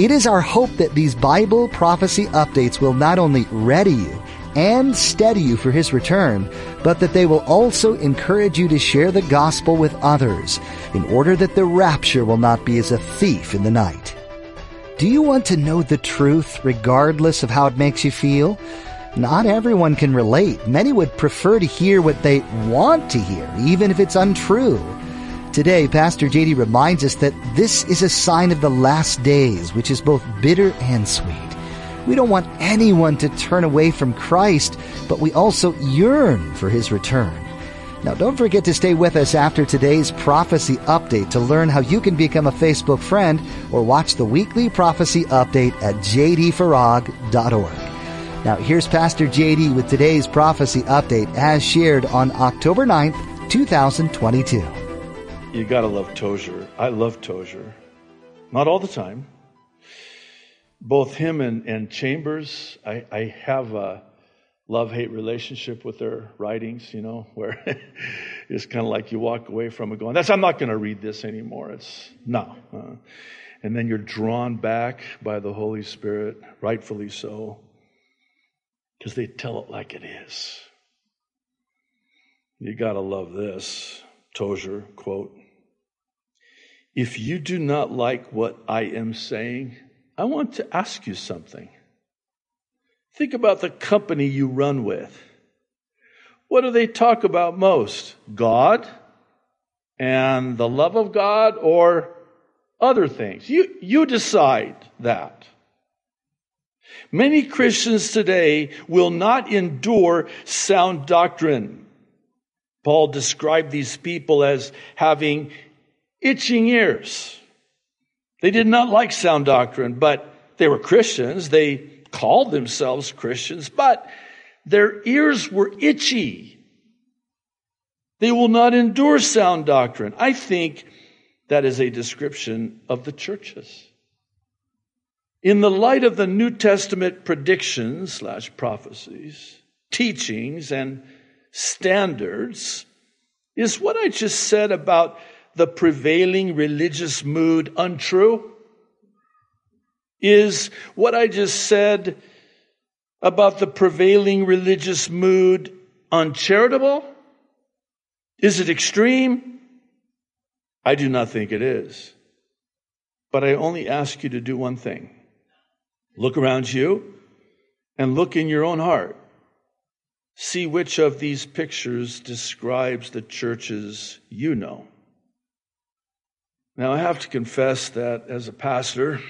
It is our hope that these Bible prophecy updates will not only ready you and steady you for His return, but that they will also encourage you to share the gospel with others in order that the rapture will not be as a thief in the night. Do you want to know the truth regardless of how it makes you feel? Not everyone can relate. Many would prefer to hear what they want to hear, even if it's untrue. Today, Pastor JD reminds us that this is a sign of the last days, which is both bitter and sweet. We don't want anyone to turn away from Christ, but we also yearn for his return. Now, don't forget to stay with us after today's prophecy update to learn how you can become a Facebook friend or watch the weekly prophecy update at jdfarag.org. Now, here's Pastor JD with today's prophecy update as shared on October 9th, 2022. You gotta love Tozer. I love Tozer. Not all the time. Both him and, and Chambers, I, I have a love hate relationship with their writings, you know, where it's kind of like you walk away from it going, that's, I'm not going to read this anymore. It's no. Uh, and then you're drawn back by the Holy Spirit, rightfully so, because they tell it like it is. You got to love this. Tozer quote if you do not like what I am saying, I want to ask you something. Think about the company you run with. What do they talk about most? God and the love of God or other things? You, you decide that. Many Christians today will not endure sound doctrine. Paul described these people as having itching ears. They did not like sound doctrine, but they were Christians. They called themselves Christians, but their ears were itchy. They will not endure sound doctrine. I think that is a description of the churches. In the light of the New Testament predictions slash prophecies, teachings, and standards, is what I just said about the prevailing religious mood untrue? Is what I just said about the prevailing religious mood uncharitable? Is it extreme? I do not think it is. But I only ask you to do one thing look around you and look in your own heart. See which of these pictures describes the churches you know. Now, I have to confess that as a pastor,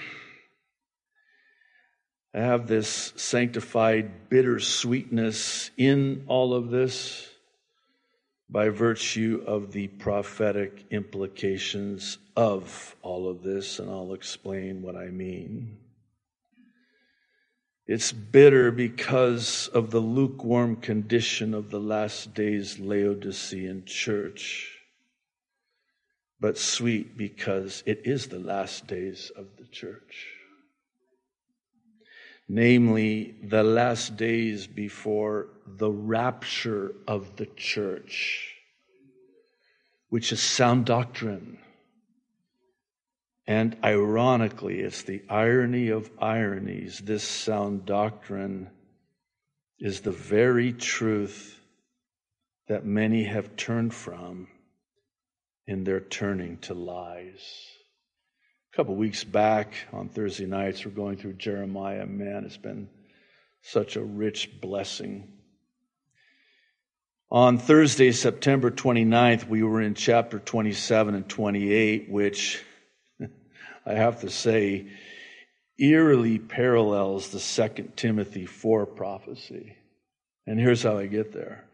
I have this sanctified bittersweetness in all of this by virtue of the prophetic implications of all of this, and I'll explain what I mean. It's bitter because of the lukewarm condition of the last days Laodicean church but sweet because it is the last days of the church. Namely, the last days before the rapture of the church, which is sound doctrine. And ironically, it's the irony of ironies. This sound doctrine is the very truth that many have turned from in their turning to lies. A couple weeks back on Thursday nights, we're going through Jeremiah. Man, it's been such a rich blessing. On Thursday, September 29th, we were in chapter 27 and 28, which I have to say eerily parallels the Second Timothy 4 prophecy. And here's how I get there.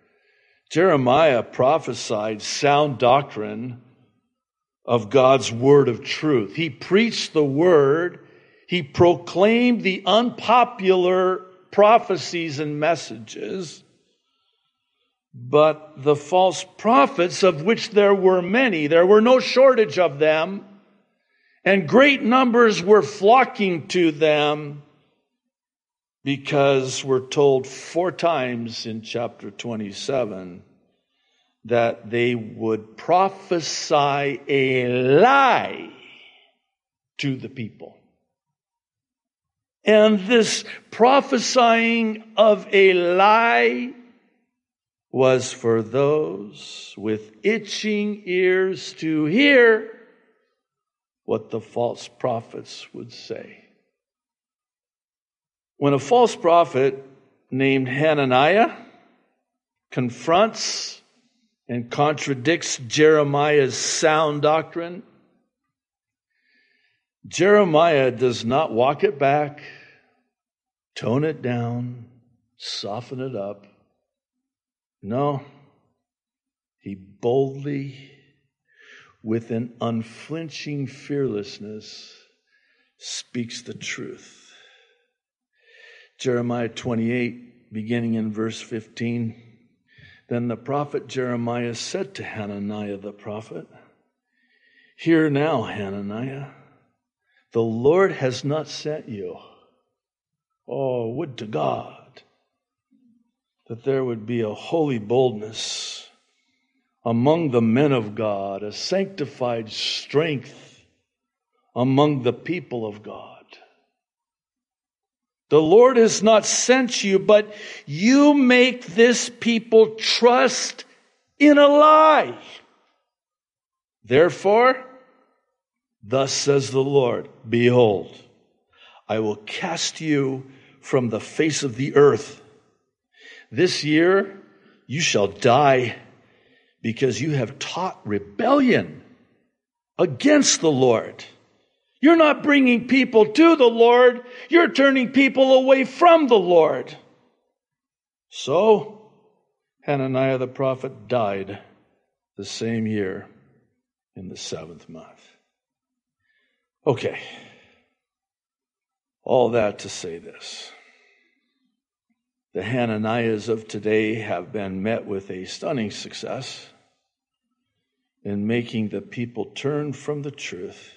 Jeremiah prophesied sound doctrine of God's word of truth. He preached the word He proclaimed the unpopular prophecies and messages. But the false prophets, of which there were many, there were no shortage of them, and great numbers were flocking to them because we're told four times in chapter 27 that they would prophesy a lie to the people. And this prophesying of a lie was for those with itching ears to hear what the false prophets would say. When a false prophet named Hananiah confronts and contradicts Jeremiah's sound doctrine, Jeremiah does not walk it back, tone it down, soften it up. No, he boldly, with an unflinching fearlessness, speaks the truth. Jeremiah 28, beginning in verse 15. Then the prophet Jeremiah said to Hananiah the prophet, Hear now, Hananiah, the Lord has not sent you. Oh, would to God that there would be a holy boldness among the men of God, a sanctified strength among the people of God. The Lord has not sent you, but you make this people trust in a lie. Therefore, thus says the Lord, behold, I will cast you from the face of the earth this year you shall die because you have taught rebellion against the Lord. You're not bringing people to the Lord, you're turning people away from the Lord. So, Hananiah the prophet died the same year in the seventh month. Okay. All that to say this. The Hananiahs of today have been met with a stunning success in making the people turn from the truth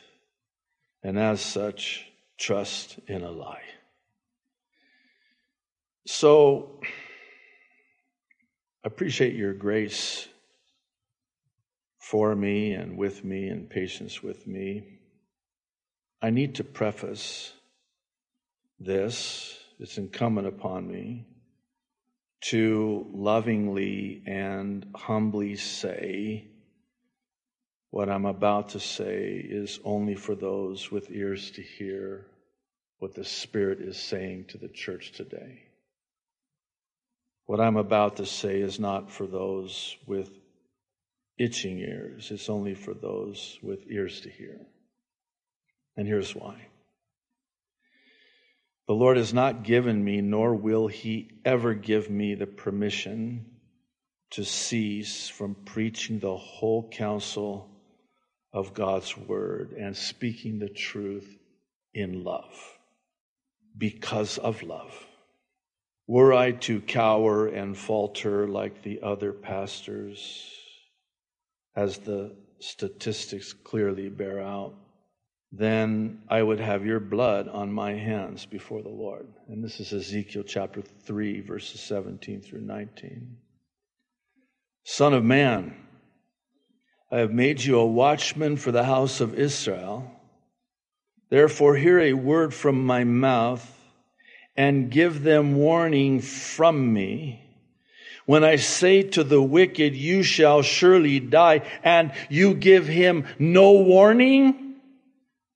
and, as such, trust in a lie. So, I appreciate your grace for me and with me and patience with me. I need to preface this, it's incumbent upon me to lovingly and humbly say, what I'm about to say is only for those with ears to hear what the Spirit is saying to the church today. What I'm about to say is not for those with itching ears, it's only for those with ears to hear. And here's why. The Lord has not given me, nor will He ever give me the permission to cease from preaching the whole counsel of God's Word and speaking the truth in love, because of love. Were I to cower and falter like the other pastors, as the statistics clearly bear out, then I would have your blood on my hands before the Lord. And this is Ezekiel chapter 3, verses 17 through 19. Son of man, I have made you a watchman for the house of Israel. Therefore, hear a word from my mouth and give them warning from me. When I say to the wicked, You shall surely die, and you give him no warning,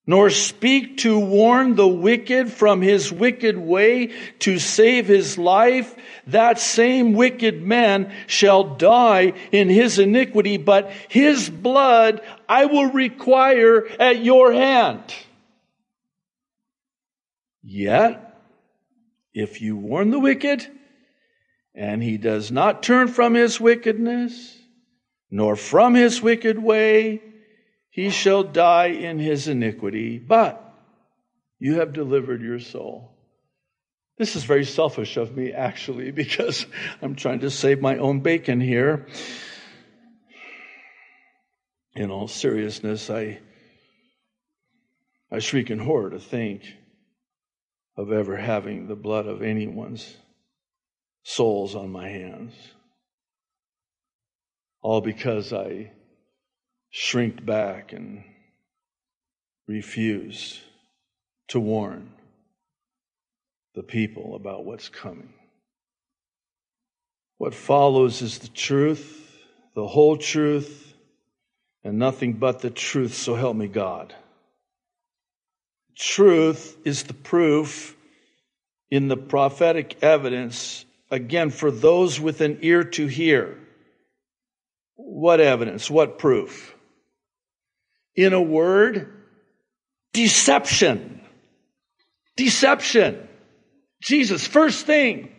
nor speak to warn the wicked from his wicked way to save his life, that same wicked man shall die in his iniquity, but his blood I will require at your hand. Yet, if you warn the wicked, and he does not turn from his wickedness, nor from his wicked way, he shall die in his iniquity. But You have delivered your soul. This is very selfish of me, actually, because I'm trying to save my own bacon here. In all seriousness, I, I shriek in horror to think of ever having the blood of anyone's souls on my hands. All because I shrinked back and refused to warn the people about what's coming. What follows is the truth, the whole truth, and nothing but the truth, so help me God. Truth is the proof in the prophetic evidence, again, for those with an ear to hear. What evidence? What proof? In a word, deception. Deception. Jesus, first thing,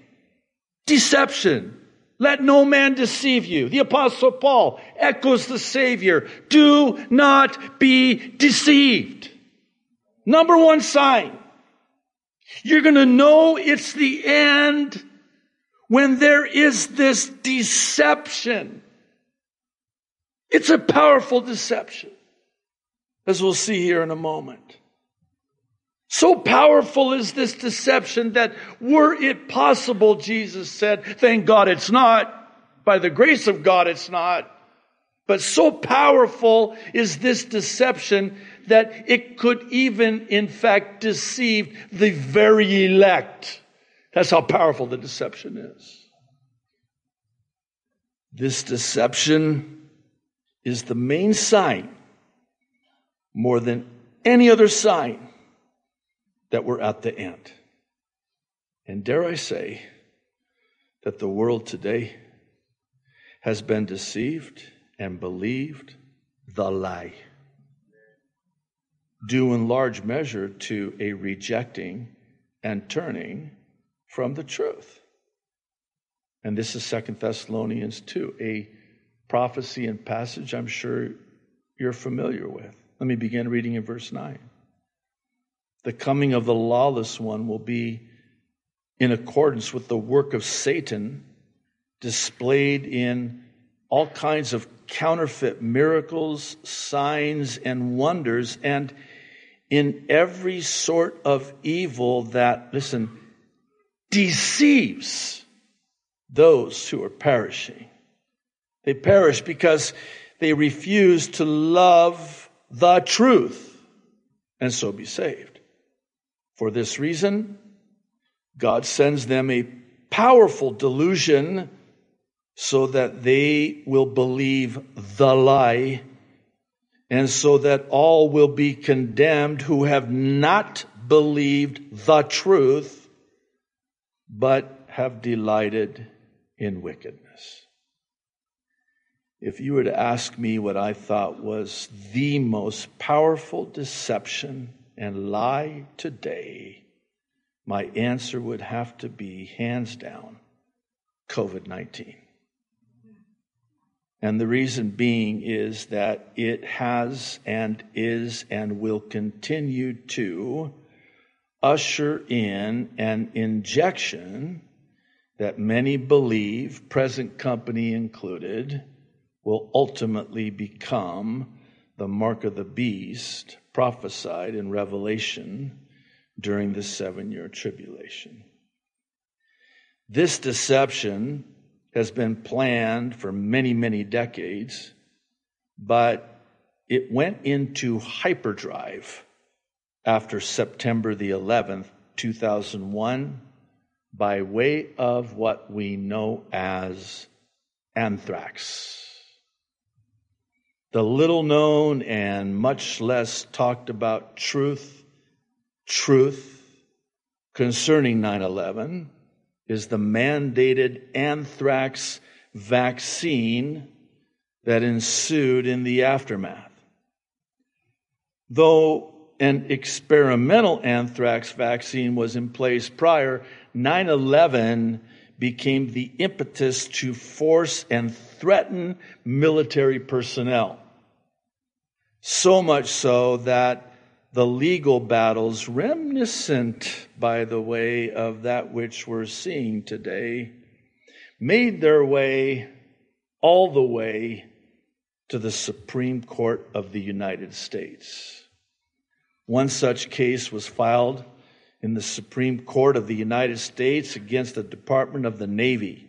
deception. Let no man deceive you. The apostle Paul echoes the Savior. Do not be deceived. Number one sign. You're going to know it's the end when there is this deception. It's a powerful deception, as we'll see here in a moment. So powerful is this deception that were it possible, Jesus said, thank God it's not. By the grace of God, it's not. But so powerful is this deception that it could even, in fact, deceive the very elect. That's how powerful the deception is. This deception is the main sign, more than any other sign, that we're at the end. And dare I say that the world today has been deceived and believed the lie, due in large measure to a rejecting and turning from the truth. And this is Second Thessalonians 2, a prophecy and passage I'm sure you're familiar with. Let me begin reading in verse 9 the coming of the lawless one will be in accordance with the work of Satan displayed in all kinds of counterfeit miracles, signs, and wonders, and in every sort of evil that, listen, deceives those who are perishing. They perish because they refuse to love the truth and so be saved. For this reason, God sends them a powerful delusion so that they will believe the lie and so that all will be condemned who have not believed the truth but have delighted in wickedness. If you were to ask me what I thought was the most powerful deception and lie today, my answer would have to be hands down COVID 19. And the reason being is that it has and is and will continue to usher in an injection that many believe, present company included, will ultimately become the mark of the beast prophesied in Revelation during the seven year tribulation. This deception has been planned for many, many decades, but it went into hyperdrive after September the 11th, 2001, by way of what we know as anthrax the little known and much less talked about truth, truth concerning 9 11 is the mandated anthrax vaccine that ensued in the aftermath. Though an experimental anthrax vaccine was in place prior, 9 11 became the impetus to force and threaten military personnel. So much so that the legal battles, reminiscent, by the way, of that which we're seeing today, made their way all the way to the Supreme Court of the United States. One such case was filed in the Supreme Court of the United States against the Department of the Navy.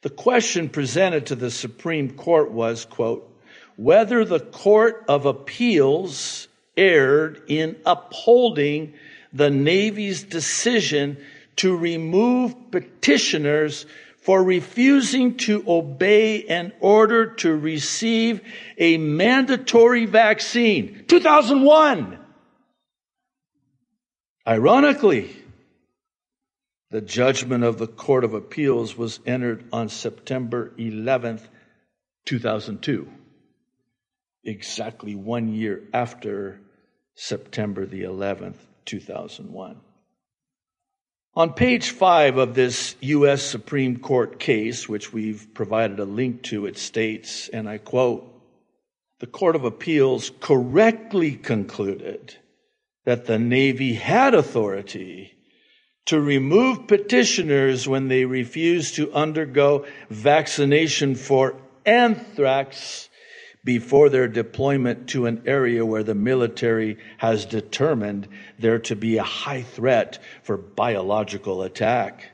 The question presented to the Supreme Court was, quote, whether the Court of Appeals erred in upholding the Navy's decision to remove petitioners for refusing to obey an order to receive a mandatory vaccine. 2001. Ironically, the judgment of the Court of Appeals was entered on September 11th, 2002, exactly one year after September the 11th, 2001. On page five of this U.S. Supreme Court case, which we've provided a link to, it states, and I quote, the Court of Appeals correctly concluded that the Navy had authority to remove petitioners when they refused to undergo vaccination for anthrax before their deployment to an area where the military has determined there to be a high threat for biological attack.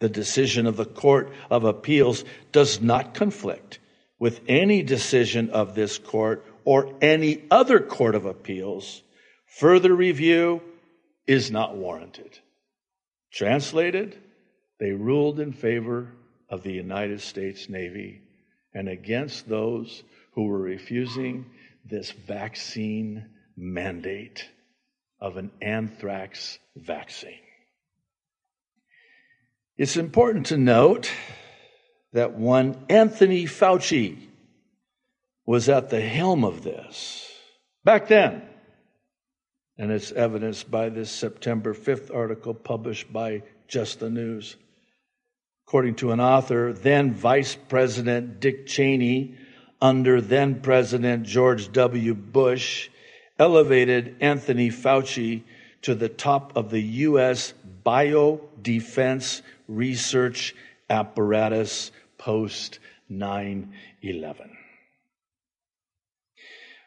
The decision of the Court of Appeals does not conflict with any decision of this court or any other court of appeals. Further review is not warranted. Translated, they ruled in favor of the United States Navy and against those who were refusing this vaccine mandate of an anthrax vaccine. It's important to note that one Anthony Fauci was at the helm of this back then and it's evidenced by this September 5th article published by Just the News. According to an author, then Vice President Dick Cheney, under then President George W. Bush, elevated Anthony Fauci to the top of the U.S. biodefense research apparatus post 9 11.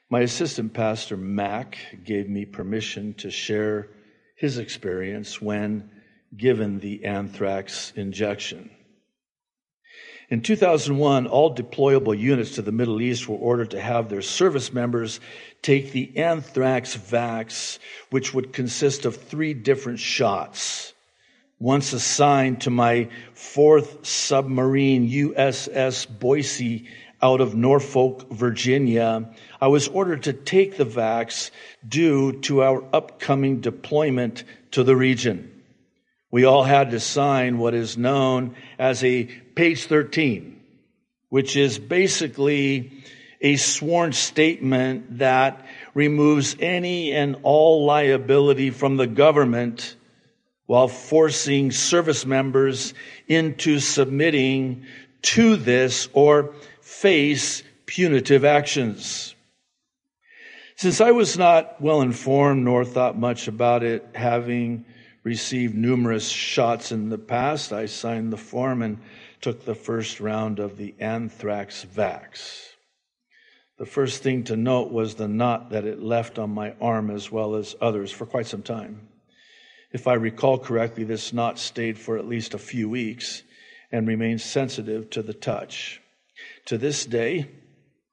My assistant pastor, Mac, gave me permission to share his experience when given the anthrax injection. In 2001, all deployable units to the Middle East were ordered to have their service members take the anthrax vax, which would consist of three different shots. Once assigned to my fourth submarine USS Boise out of Norfolk, Virginia, I was ordered to take the vax due to our upcoming deployment to the region. We all had to sign what is known as a page 13, which is basically a sworn statement that removes any and all liability from the government while forcing service members into submitting to this or face punitive actions. Since I was not well informed nor thought much about it, having received numerous shots in the past, I signed the form and took the first round of the anthrax vax. The first thing to note was the knot that it left on my arm as well as others for quite some time. If I recall correctly, this knot stayed for at least a few weeks and remained sensitive to the touch. To this day,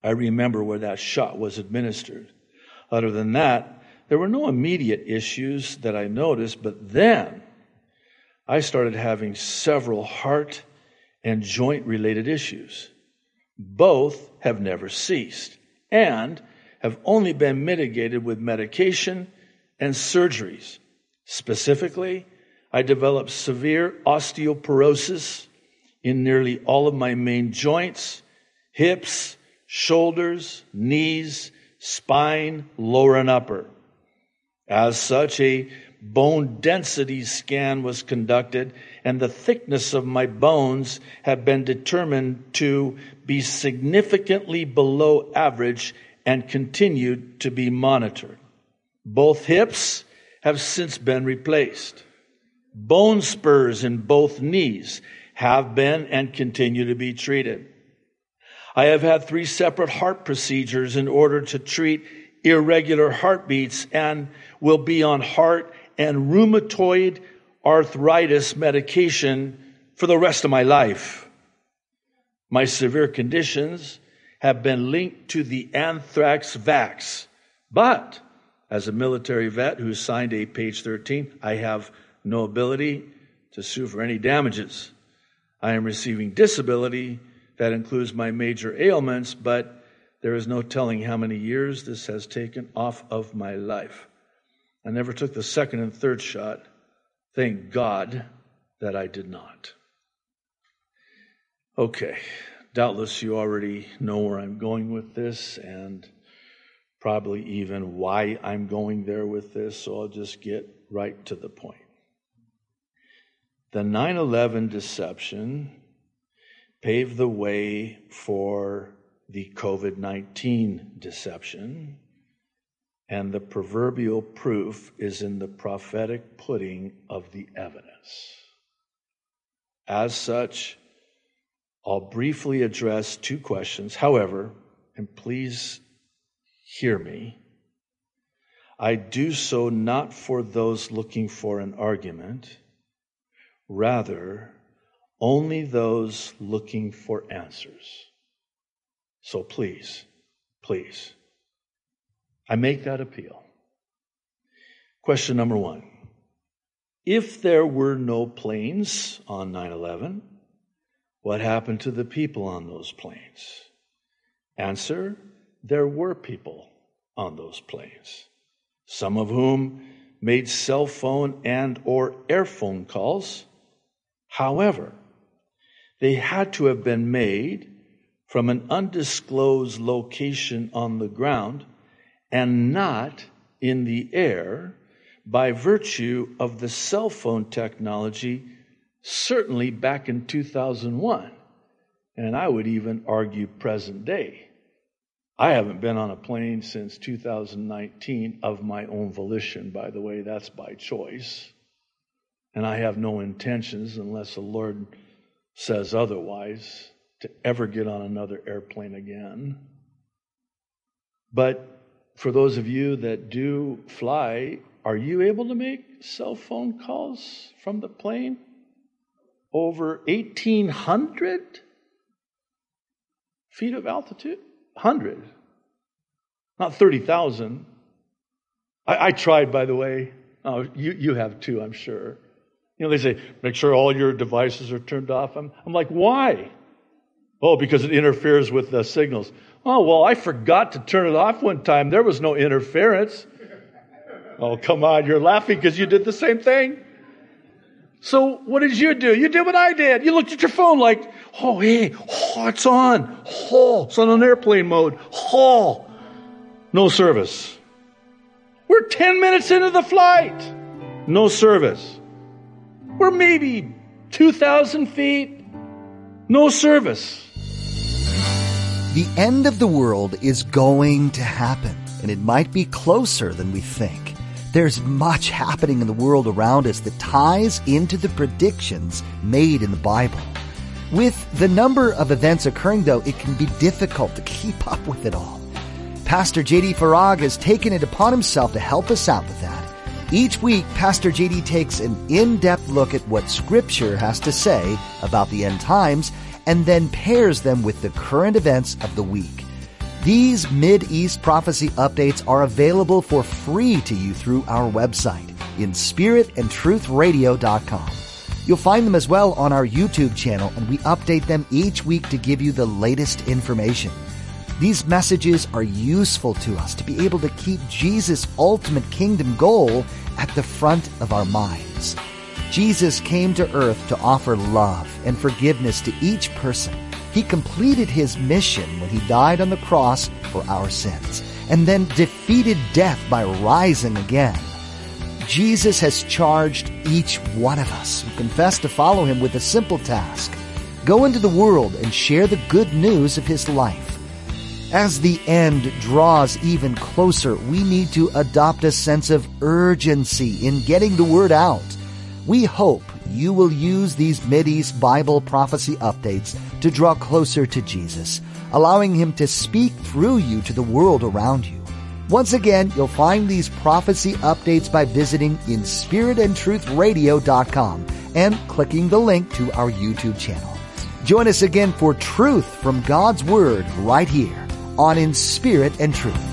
I remember where that shot was administered. Other than that, there were no immediate issues that I noticed, but then I started having several heart and joint related issues. Both have never ceased and have only been mitigated with medication and surgeries. Specifically, I developed severe osteoporosis in nearly all of my main joints, hips, shoulders, knees, spine, lower and upper. As such, a bone density scan was conducted, and the thickness of my bones had been determined to be significantly below average and continued to be monitored. Both hips have since been replaced. Bone spurs in both knees have been and continue to be treated. I have had three separate heart procedures in order to treat irregular heartbeats and will be on heart and rheumatoid arthritis medication for the rest of my life. My severe conditions have been linked to the anthrax vax, but as a military vet who signed a page 13, I have no ability to sue for any damages. I am receiving disability that includes my major ailments, but there is no telling how many years this has taken off of my life. I never took the second and third shot. Thank God that I did not. Okay, doubtless you already know where I'm going with this and probably even why I'm going there with this, so I'll just get right to the point. The 9 11 deception paved the way for the COVID 19 deception and the proverbial proof is in the prophetic putting of the evidence. As such, I'll briefly address two questions. However, and please hear me, I do so not for those looking for an argument, rather, only those looking for answers. So please, please I make that appeal. Question number one If there were no planes on 9 11, what happened to the people on those planes? Answer There were people on those planes, some of whom made cell phone and or airphone calls. However, they had to have been made from an undisclosed location on the ground and not in the air by virtue of the cell phone technology, certainly back in 2001. And I would even argue present day. I haven't been on a plane since 2019 of my own volition, by the way, that's by choice. And I have no intentions, unless the Lord says otherwise, to ever get on another airplane again. But for those of you that do fly, are you able to make cell phone calls from the plane? Over 1,800 feet of altitude? 100. Not 30,000. I, I, tried, by the way. Oh, you, you have too, I'm sure. You know, they say, make sure all your devices are turned off. I'm, I'm like, why? Oh, because it interferes with the signals. Oh, well, I forgot to turn it off one time. There was no interference. Oh, come on. You're laughing because you did the same thing. So what did you do? You did what I did. You looked at your phone like, oh, hey, oh, it's on. Oh, it's on an airplane mode. Oh, no service. We're 10 minutes into the flight. No service. We're maybe 2,000 feet. No service. The end of the world is going to happen, and it might be closer than we think. There's much happening in the world around us that ties into the predictions made in the Bible. With the number of events occurring, though, it can be difficult to keep up with it all. Pastor JD Farag has taken it upon himself to help us out with that. Each week, Pastor JD takes an in-depth look at what Scripture has to say about the end times and then pairs them with the current events of the week. These Mid-East prophecy updates are available for free to you through our website in spiritandtruthradio.com. You'll find them as well on our YouTube channel and we update them each week to give you the latest information. These messages are useful to us to be able to keep Jesus' ultimate kingdom goal at the front of our minds. Jesus came to earth to offer love and forgiveness to each person. He completed his mission when he died on the cross for our sins and then defeated death by rising again. Jesus has charged each one of us who confess to follow him with a simple task. Go into the world and share the good news of his life. As the end draws even closer, we need to adopt a sense of urgency in getting the word out. We hope you will use these Mideast Bible prophecy updates to draw closer to Jesus, allowing Him to speak through you to the world around you. Once again, you'll find these prophecy updates by visiting inspiritandtruthradio.com and clicking the link to our YouTube channel. Join us again for truth from God's Word right here on In Spirit and Truth.